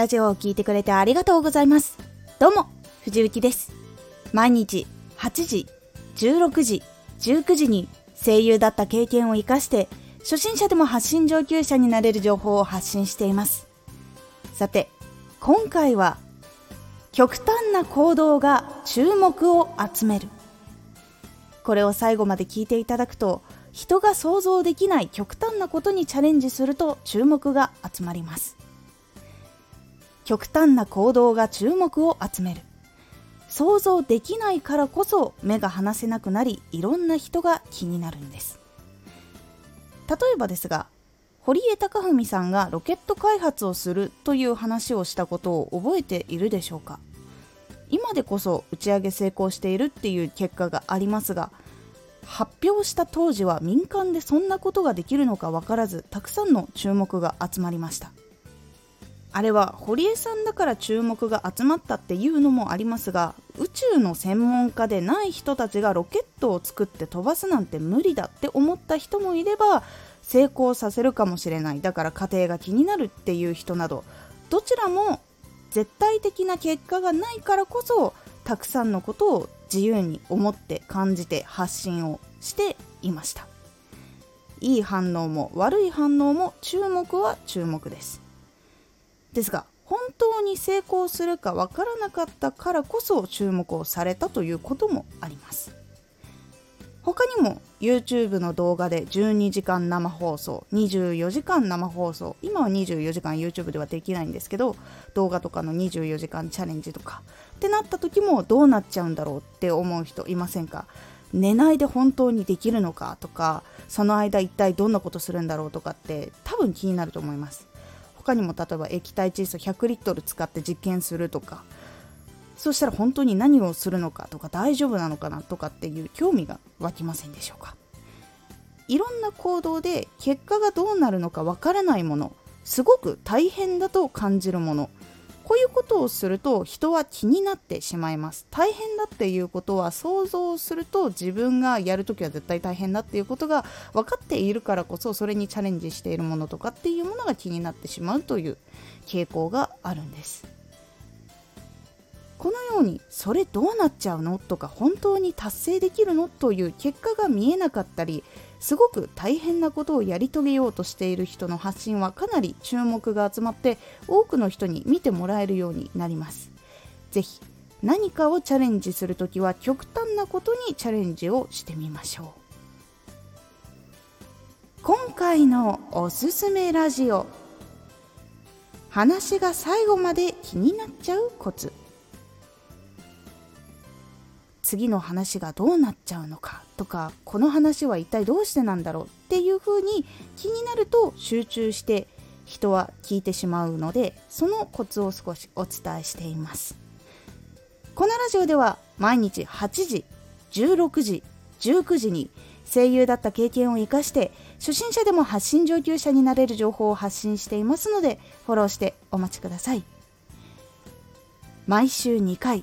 ラジオを聴いてくれてありがとうございます。どうも、藤幸です。毎日8時、16時、19時に声優だった経験を活かして初心者でも発信上級者になれる情報を発信しています。さて、今回は極端な行動が注目を集める。これを最後まで聞いていただくと人が想像できない極端なことにチャレンジすると注目が集まります極端な行動が注目を集める。想像できないからこそ目が離せなくなりいろんな人が気になるんです。例えばですが堀江貴文さんがロケット開発をするという話をしたことを覚えているでしょうか。今でこそ打ち上げ成功しているっていう結果がありますが発表した当時は民間でそんなことができるのか分からずたくさんの注目が集まりました。あれは堀江さんだから注目が集まったっていうのもありますが宇宙の専門家でない人たちがロケットを作って飛ばすなんて無理だって思った人もいれば成功させるかもしれない。だから家庭が気になるっていう人などどちらも絶対的な結果がないからこそたくさんのことを自由に思って感じて発信をしていました。いい反応も悪い反応も注目は注目です。ですが本当に成功するかわからなかったからこそ注目をされたということもあります。他にも YouTube の動画で12時間生放送24時間生放送今は24時間 YouTube ではできないんですけど動画とかの24時間チャレンジとかってなった時もどうなっちゃうんだろうって思う人いませんか？寝ないで本当にできるのかとかその間一体どんなことするんだろうとかって多分気になると思います。他にも例えば液体窒素100リットル使って実験するとかそしたら本当に何をするのかとか大丈夫なのかなとかっていう興味が湧きませんでしょうか。いろんな行動で結果がどうなるのかわからないものすごく大変だと感じるものこういうことをすると人は気になってしまいます。大変だっていうことは想像すると自分がやるときは絶対大変だっていうことが分かっているからこそそれにチャレンジしているものとかっていうものが気になってしまうという傾向があるんです。このようにそれどうなっちゃうのとか本当に達成できるのという結果が見えなかったりすごく大変なことをやり遂げようとしている人の発信はかなり注目が集まって多くの人に見てもらえるようになります。是非何かをチャレンジするときは極端なことにチャレンジをしてみましょう。今回のおすすめラジオ。話が最後まで気になっちゃうコツ。次の話がどうなっちゃうのかとかこの話は一体どうしてなんだろうっていうふうに気になると集中して人は聞いてしまうのでそのコツを少しお伝えしています。このラジオでは毎日8時16時19時に声優だった経験を生かして初心者でも発信上級者になれる情報を発信していますのでフォローしてお待ちください。毎週2回